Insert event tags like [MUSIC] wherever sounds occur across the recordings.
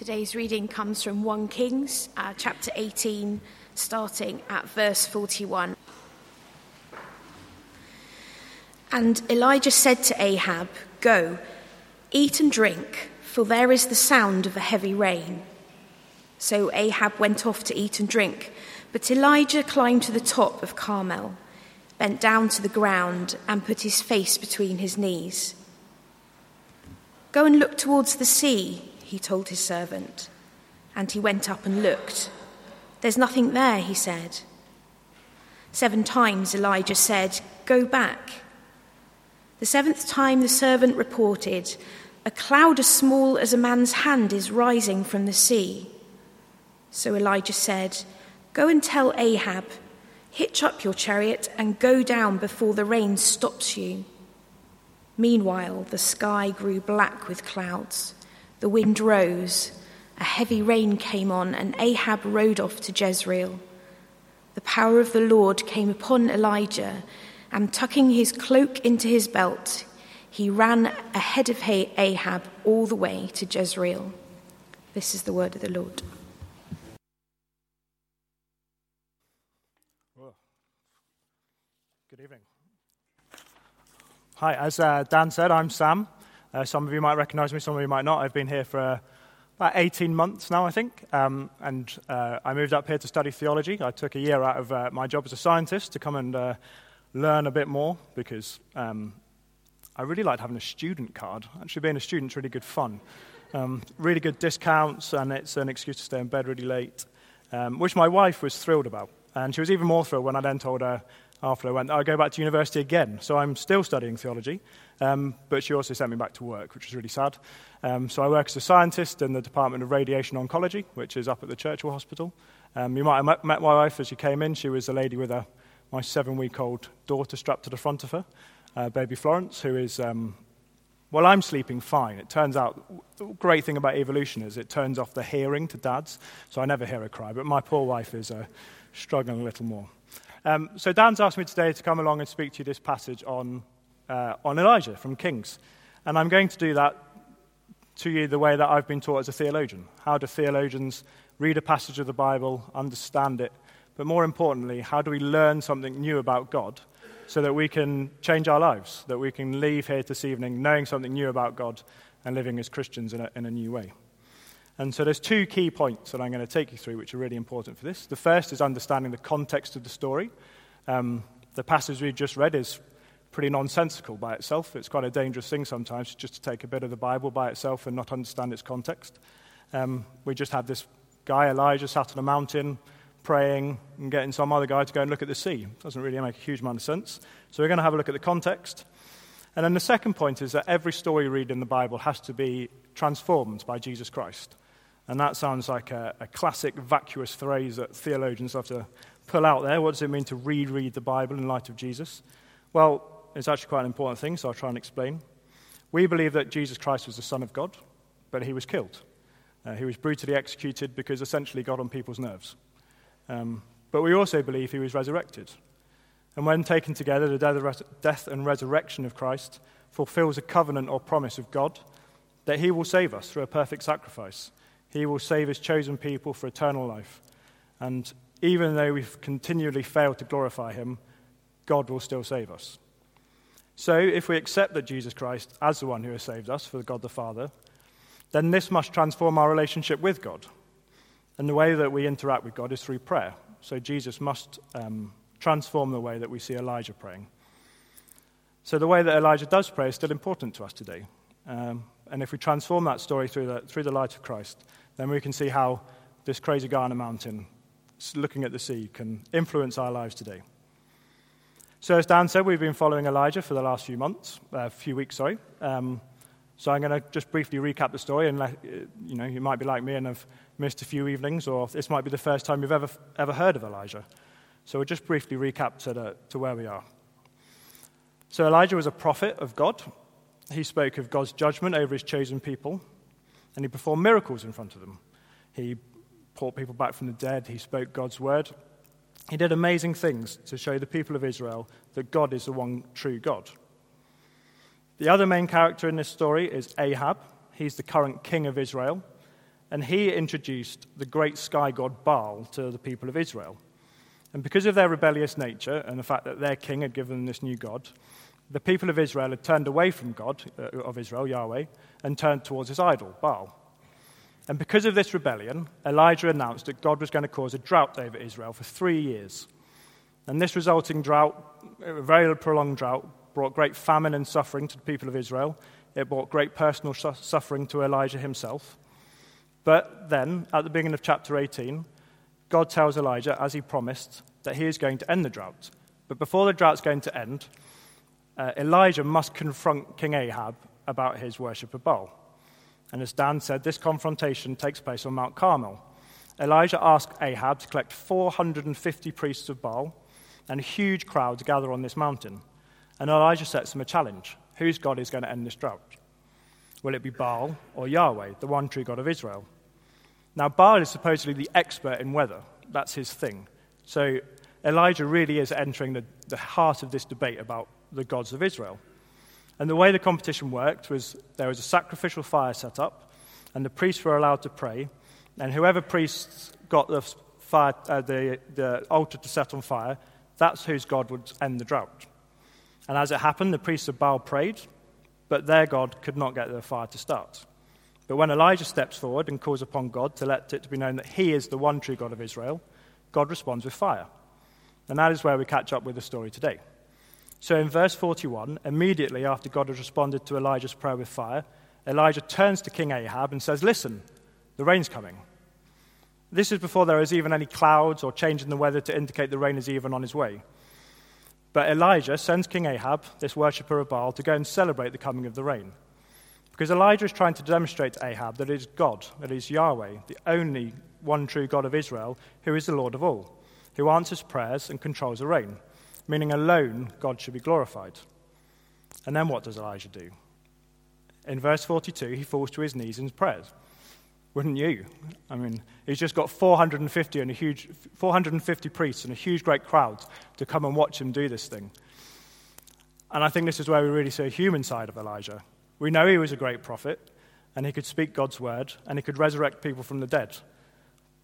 Today's reading comes from 1 Kings, uh, chapter 18, starting at verse 41. And Elijah said to Ahab, Go, eat and drink, for there is the sound of a heavy rain. So Ahab went off to eat and drink, but Elijah climbed to the top of Carmel, bent down to the ground, and put his face between his knees. Go and look towards the sea, he told his servant. And he went up and looked. There's nothing there, he said. Seven times Elijah said, Go back. The seventh time the servant reported, A cloud as small as a man's hand is rising from the sea. So Elijah said, Go and tell Ahab, hitch up your chariot and go down before the rain stops you. Meanwhile, the sky grew black with clouds. The wind rose, a heavy rain came on, and Ahab rode off to Jezreel. The power of the Lord came upon Elijah, and tucking his cloak into his belt, he ran ahead of Ahab all the way to Jezreel. This is the word of the Lord. Good evening. Hi, as uh, Dan said, I'm Sam. Uh, some of you might recognize me, some of you might not. I've been here for uh, about 18 months now, I think. Um, and uh, I moved up here to study theology. I took a year out of uh, my job as a scientist to come and uh, learn a bit more because um, I really liked having a student card. Actually, being a student is really good fun. Um, really good discounts, and it's an excuse to stay in bed really late, um, which my wife was thrilled about. And she was even more thrilled when I then told her after I went, I'll go back to university again. So I'm still studying theology, um, but she also sent me back to work, which was really sad. Um, so I work as a scientist in the Department of Radiation Oncology, which is up at the Churchill Hospital. Um, you might have met, met my wife as she came in. She was a lady with a, my seven week old daughter strapped to the front of her, uh, baby Florence, who is, um, well, I'm sleeping fine. It turns out, the great thing about evolution is it turns off the hearing to dads, so I never hear her cry, but my poor wife is uh, struggling a little more. Um, so Dan's asked me today to come along and speak to you this passage on, uh, on Elijah from Kings. And I'm going to do that to you the way that I've been taught as a theologian. How do theologians read a passage of the Bible, understand it, but more importantly, how do we learn something new about God so that we can change our lives, that we can leave here this evening knowing something new about God and living as Christians in a, in a new way? And so there's two key points that I'm going to take you through, which are really important for this. The first is understanding the context of the story. Um, the passage we just read is pretty nonsensical by itself. It's quite a dangerous thing sometimes just to take a bit of the Bible by itself and not understand its context. Um, we just have this guy, Elijah, sat on a mountain praying and getting some other guy to go and look at the sea. It doesn't really make a huge amount of sense. So we're going to have a look at the context. And then the second point is that every story you read in the Bible has to be transformed by Jesus Christ. And that sounds like a, a classic vacuous phrase that theologians have to pull out there. What does it mean to reread the Bible in light of Jesus? Well, it's actually quite an important thing, so I'll try and explain. We believe that Jesus Christ was the Son of God, but he was killed. Uh, he was brutally executed because essentially got on people's nerves. Um, but we also believe he was resurrected. And when taken together, the death and resurrection of Christ fulfills a covenant or promise of God that he will save us through a perfect sacrifice he will save his chosen people for eternal life. And even though we've continually failed to glorify him, God will still save us. So, if we accept that Jesus Christ as the one who has saved us for God the Father, then this must transform our relationship with God. And the way that we interact with God is through prayer. So, Jesus must um, transform the way that we see Elijah praying. So, the way that Elijah does pray is still important to us today. Um, and if we transform that story through the, through the light of Christ, then we can see how this crazy guy on a mountain, looking at the sea, can influence our lives today. So, as Dan said, we've been following Elijah for the last few months, a uh, few weeks, sorry. Um, so I'm going to just briefly recap the story, and let, you know, you might be like me and have missed a few evenings, or this might be the first time you've ever ever heard of Elijah. So we'll just briefly recap to, the, to where we are. So Elijah was a prophet of God. He spoke of God's judgment over his chosen people and he performed miracles in front of them. He brought people back from the dead, he spoke God's word. He did amazing things to show the people of Israel that God is the one true God. The other main character in this story is Ahab. He's the current king of Israel. and he introduced the great sky god Baal to the people of Israel. And because of their rebellious nature and the fact that their king had given them this new God, the people of Israel had turned away from God, uh, of Israel, Yahweh, and turned towards his idol, Baal. And because of this rebellion, Elijah announced that God was going to cause a drought over Israel for three years. And this resulting drought, a very prolonged drought, brought great famine and suffering to the people of Israel. It brought great personal suffering to Elijah himself. But then, at the beginning of chapter 18, God tells Elijah, as he promised, that he is going to end the drought. But before the drought's going to end, uh, Elijah must confront King Ahab about his worship of Baal. And as Dan said, this confrontation takes place on Mount Carmel. Elijah asked Ahab to collect 450 priests of Baal and huge crowd to gather on this mountain. And Elijah sets them a challenge whose God is going to end this drought? Will it be Baal or Yahweh, the one true God of Israel? Now, Baal is supposedly the expert in weather. That's his thing. So Elijah really is entering the, the heart of this debate about the gods of Israel. And the way the competition worked was there was a sacrificial fire set up, and the priests were allowed to pray, and whoever priests got the, fire, uh, the, the altar to set on fire, that's whose God would end the drought. And as it happened, the priests of Baal prayed, but their God could not get the fire to start. But when Elijah steps forward and calls upon God to let it to be known that he is the one true God of Israel, God responds with fire. And that is where we catch up with the story today. So in verse 41, immediately after God has responded to Elijah's prayer with fire, Elijah turns to King Ahab and says, Listen, the rain's coming. This is before there is even any clouds or change in the weather to indicate the rain is even on his way. But Elijah sends King Ahab, this worshipper of Baal, to go and celebrate the coming of the rain. Because Elijah is trying to demonstrate to Ahab that it is God, that it is Yahweh, the only one true God of Israel, who is the Lord of all, who answers prayers and controls the rain, meaning alone God should be glorified. And then what does Elijah do? In verse 42, he falls to his knees in prayers. Wouldn't you? I mean, he's just got 450 and a huge 450 priests and a huge great crowd to come and watch him do this thing. And I think this is where we really see a human side of Elijah. We know he was a great prophet and he could speak God's word and he could resurrect people from the dead.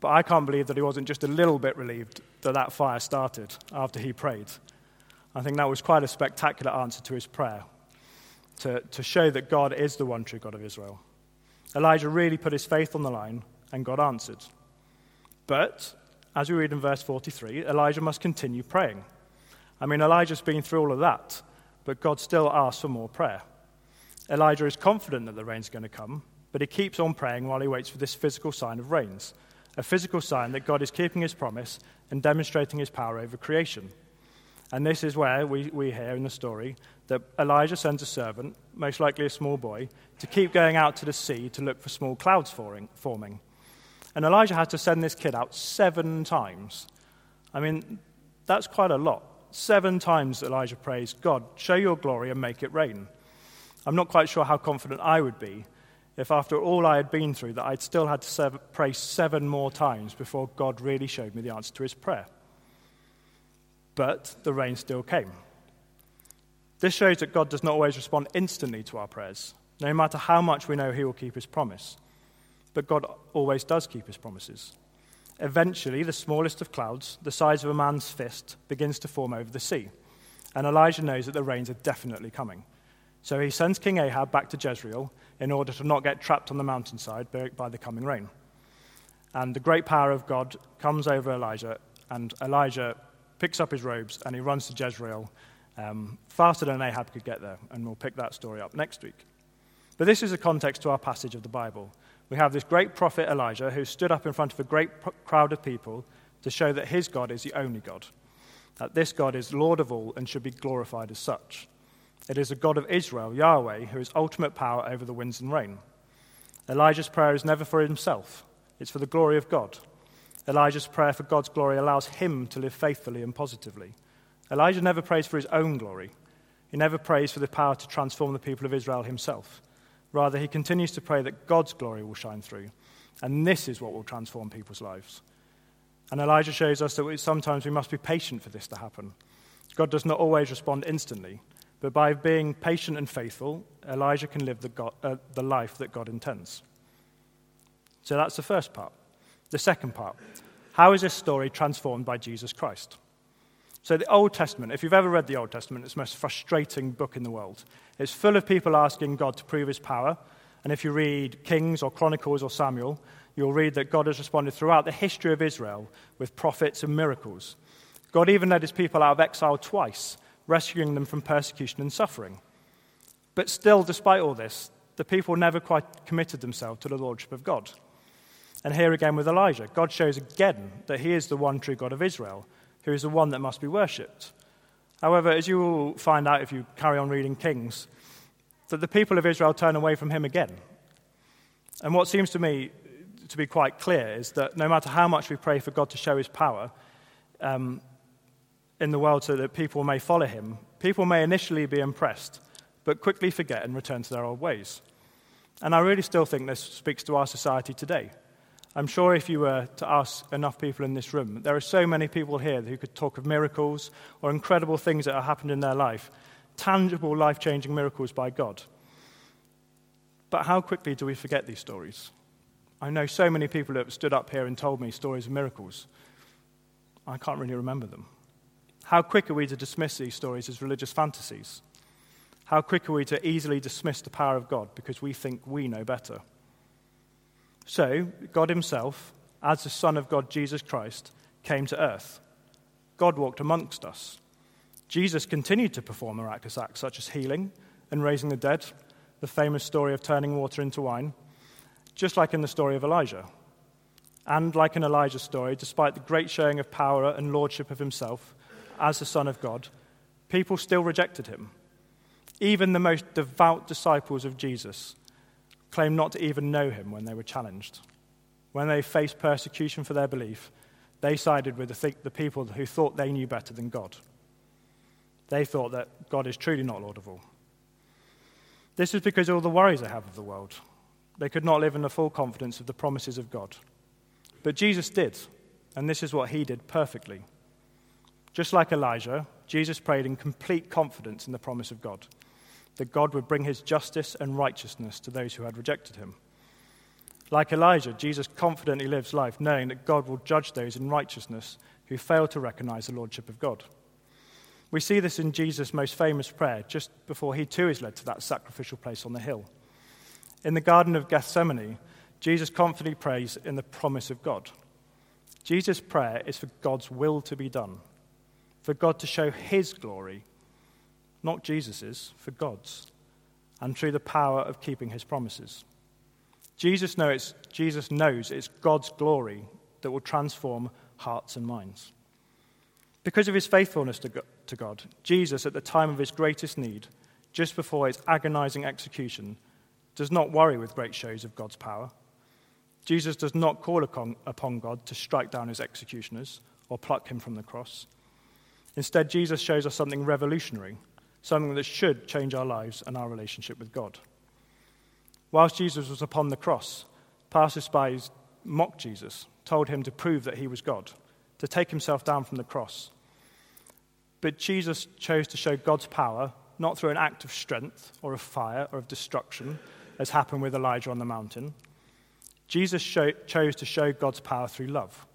But I can't believe that he wasn't just a little bit relieved that that fire started after he prayed. I think that was quite a spectacular answer to his prayer to, to show that God is the one true God of Israel. Elijah really put his faith on the line, and God answered. But, as we read in verse 43, Elijah must continue praying. I mean, Elijah's been through all of that, but God still asks for more prayer. Elijah is confident that the rain's going to come, but he keeps on praying while he waits for this physical sign of rains, a physical sign that God is keeping his promise and demonstrating his power over creation. And this is where we, we hear in the story that Elijah sends a servant, most likely a small boy, to keep going out to the sea to look for small clouds forming. And Elijah had to send this kid out seven times. I mean, that's quite a lot. Seven times Elijah prays, God, show your glory and make it rain. I'm not quite sure how confident I would be if, after all I had been through, that I'd still had to pray seven more times before God really showed me the answer to his prayer. But the rain still came. This shows that God does not always respond instantly to our prayers, no matter how much we know He will keep His promise. But God always does keep His promises. Eventually, the smallest of clouds, the size of a man's fist, begins to form over the sea. And Elijah knows that the rains are definitely coming. So he sends King Ahab back to Jezreel in order to not get trapped on the mountainside by the coming rain. And the great power of God comes over Elijah, and Elijah picks up his robes and he runs to Jezreel um, faster than Ahab could get there. And we'll pick that story up next week. But this is a context to our passage of the Bible. We have this great prophet Elijah who stood up in front of a great crowd of people to show that his God is the only God, that this God is Lord of all and should be glorified as such. It is a God of Israel, Yahweh, who has ultimate power over the winds and rain. Elijah's prayer is never for himself, it's for the glory of God. Elijah's prayer for God's glory allows him to live faithfully and positively. Elijah never prays for his own glory. He never prays for the power to transform the people of Israel himself. Rather, he continues to pray that God's glory will shine through. And this is what will transform people's lives. And Elijah shows us that sometimes we must be patient for this to happen. God does not always respond instantly, but by being patient and faithful, Elijah can live the, God, uh, the life that God intends. So that's the first part. The second part how is this story transformed by Jesus Christ? So, the Old Testament, if you've ever read the Old Testament, it's the most frustrating book in the world. It's full of people asking God to prove his power. And if you read Kings or Chronicles or Samuel, you'll read that God has responded throughout the history of Israel with prophets and miracles. God even led his people out of exile twice, rescuing them from persecution and suffering. But still, despite all this, the people never quite committed themselves to the lordship of God. And here again with Elijah, God shows again that he is the one true God of Israel, who is the one that must be worshipped. However, as you will find out if you carry on reading Kings, that the people of Israel turn away from him again. And what seems to me to be quite clear is that no matter how much we pray for God to show his power um, in the world so that people may follow him, people may initially be impressed, but quickly forget and return to their old ways. And I really still think this speaks to our society today. I'm sure if you were to ask enough people in this room, there are so many people here who could talk of miracles or incredible things that have happened in their life, tangible, life changing miracles by God. But how quickly do we forget these stories? I know so many people who have stood up here and told me stories of miracles. I can't really remember them. How quick are we to dismiss these stories as religious fantasies? How quick are we to easily dismiss the power of God because we think we know better? So, God Himself, as the Son of God, Jesus Christ, came to earth. God walked amongst us. Jesus continued to perform miraculous acts such as healing and raising the dead, the famous story of turning water into wine, just like in the story of Elijah. And like in Elijah's story, despite the great showing of power and lordship of himself as the Son of God, people still rejected him. Even the most devout disciples of Jesus claimed not to even know him when they were challenged. When they faced persecution for their belief, they sided with the, th- the people who thought they knew better than God. They thought that God is truly not Lord of all. This is because of all the worries they have of the world. They could not live in the full confidence of the promises of God. But Jesus did, and this is what he did perfectly. Just like Elijah, Jesus prayed in complete confidence in the promise of God that God would bring his justice and righteousness to those who had rejected him. Like Elijah, Jesus confidently lives life knowing that God will judge those in righteousness who fail to recognize the lordship of God. We see this in Jesus' most famous prayer just before he too is led to that sacrificial place on the hill. In the Garden of Gethsemane, Jesus confidently prays in the promise of God. Jesus' prayer is for God's will to be done, for God to show his glory not Jesus's, for God's, and through the power of keeping his promises. Jesus knows, Jesus knows it's God's glory that will transform hearts and minds. Because of his faithfulness to God, Jesus, at the time of his greatest need, just before his agonizing execution, does not worry with great shows of God's power. Jesus does not call upon God to strike down his executioners or pluck him from the cross. Instead, Jesus shows us something revolutionary something that should change our lives and our relationship with God. Whilst Jesus was upon the cross, passers-by mocked Jesus, told him to prove that he was God, to take himself down from the cross. But Jesus chose to show God's power not through an act of strength or of fire or of destruction, as happened with Elijah on the mountain. Jesus show, chose to show God's power through love.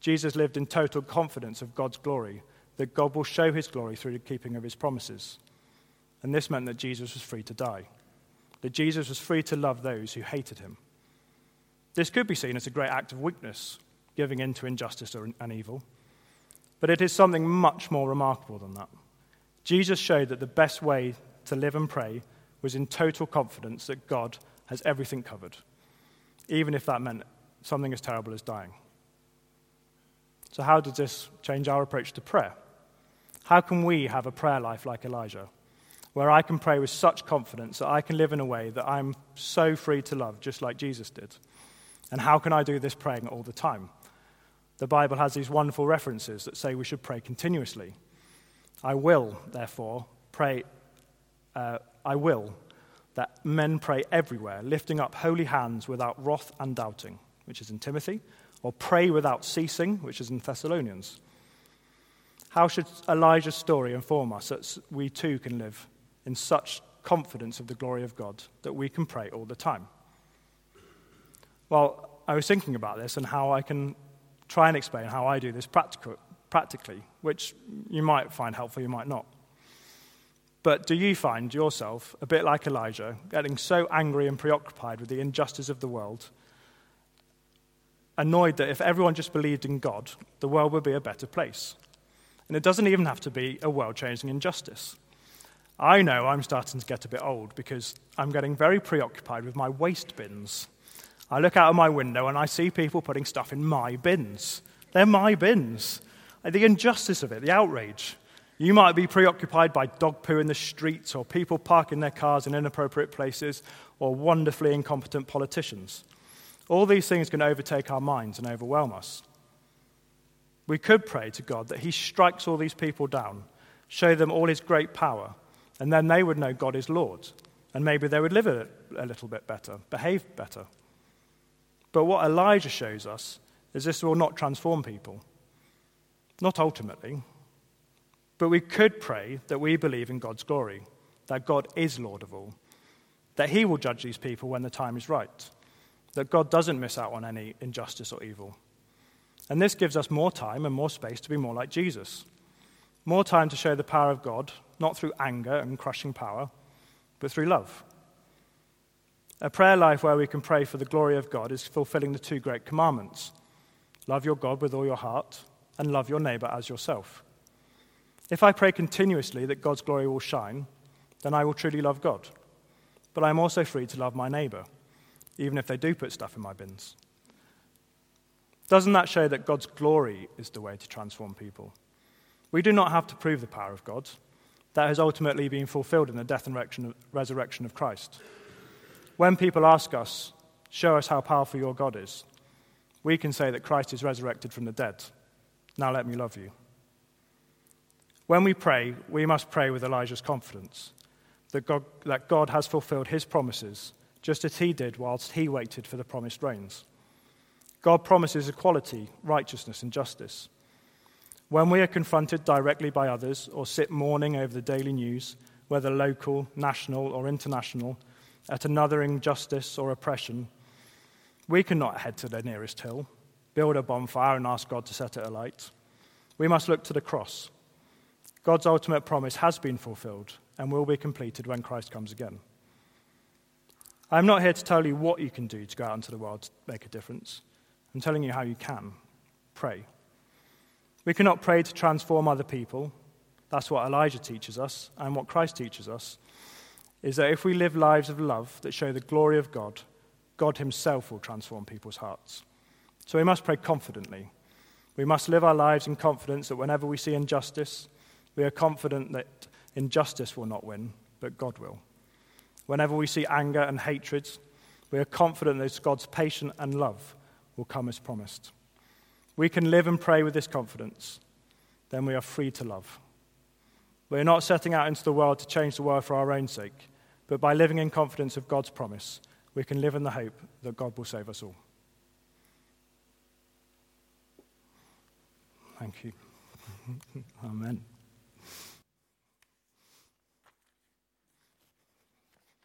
Jesus lived in total confidence of God's glory that God will show his glory through the keeping of his promises. And this meant that Jesus was free to die, that Jesus was free to love those who hated him. This could be seen as a great act of weakness, giving in to injustice and evil. But it is something much more remarkable than that. Jesus showed that the best way to live and pray was in total confidence that God has everything covered, even if that meant something as terrible as dying. So, how does this change our approach to prayer? How can we have a prayer life like Elijah, where I can pray with such confidence that I can live in a way that I'm so free to love, just like Jesus did? And how can I do this praying all the time? The Bible has these wonderful references that say we should pray continuously. I will, therefore, pray, uh, I will that men pray everywhere, lifting up holy hands without wrath and doubting, which is in Timothy, or pray without ceasing, which is in Thessalonians. How should Elijah's story inform us that we too can live in such confidence of the glory of God that we can pray all the time? Well, I was thinking about this and how I can try and explain how I do this practical, practically, which you might find helpful, you might not. But do you find yourself, a bit like Elijah, getting so angry and preoccupied with the injustice of the world, annoyed that if everyone just believed in God, the world would be a better place? And it doesn't even have to be a world changing injustice. I know I'm starting to get a bit old because I'm getting very preoccupied with my waste bins. I look out of my window and I see people putting stuff in my bins. They're my bins. The injustice of it, the outrage. You might be preoccupied by dog poo in the streets, or people parking their cars in inappropriate places, or wonderfully incompetent politicians. All these things can overtake our minds and overwhelm us. We could pray to God that He strikes all these people down, show them all His great power, and then they would know God is Lord, and maybe they would live a, a little bit better, behave better. But what Elijah shows us is this will not transform people. Not ultimately, but we could pray that we believe in God's glory, that God is Lord of all, that He will judge these people when the time is right, that God doesn't miss out on any injustice or evil. And this gives us more time and more space to be more like Jesus. More time to show the power of God, not through anger and crushing power, but through love. A prayer life where we can pray for the glory of God is fulfilling the two great commandments love your God with all your heart, and love your neighbor as yourself. If I pray continuously that God's glory will shine, then I will truly love God. But I'm also free to love my neighbor, even if they do put stuff in my bins. Doesn't that show that God's glory is the way to transform people? We do not have to prove the power of God. That has ultimately been fulfilled in the death and resurrection of Christ. When people ask us, Show us how powerful your God is, we can say that Christ is resurrected from the dead. Now let me love you. When we pray, we must pray with Elijah's confidence that God, that God has fulfilled his promises, just as he did whilst he waited for the promised rains. God promises equality, righteousness, and justice. When we are confronted directly by others or sit mourning over the daily news, whether local, national, or international, at another injustice or oppression, we cannot head to the nearest hill, build a bonfire, and ask God to set it alight. We must look to the cross God's ultimate promise has been fulfilled and will be completed when Christ comes again. I'm not here to tell you what you can do to go out into the world to make a difference. I'm telling you how you can. Pray. We cannot pray to transform other people. That's what Elijah teaches us, and what Christ teaches us is that if we live lives of love that show the glory of God, God Himself will transform people's hearts. So we must pray confidently. We must live our lives in confidence that whenever we see injustice, we are confident that injustice will not win, but God will. Whenever we see anger and hatred, we are confident that it's God's patience and love will come as promised. We can live and pray with this confidence. Then we are free to love. We are not setting out into the world to change the world for our own sake, but by living in confidence of God's promise, we can live in the hope that God will save us all. Thank you. [LAUGHS] Amen.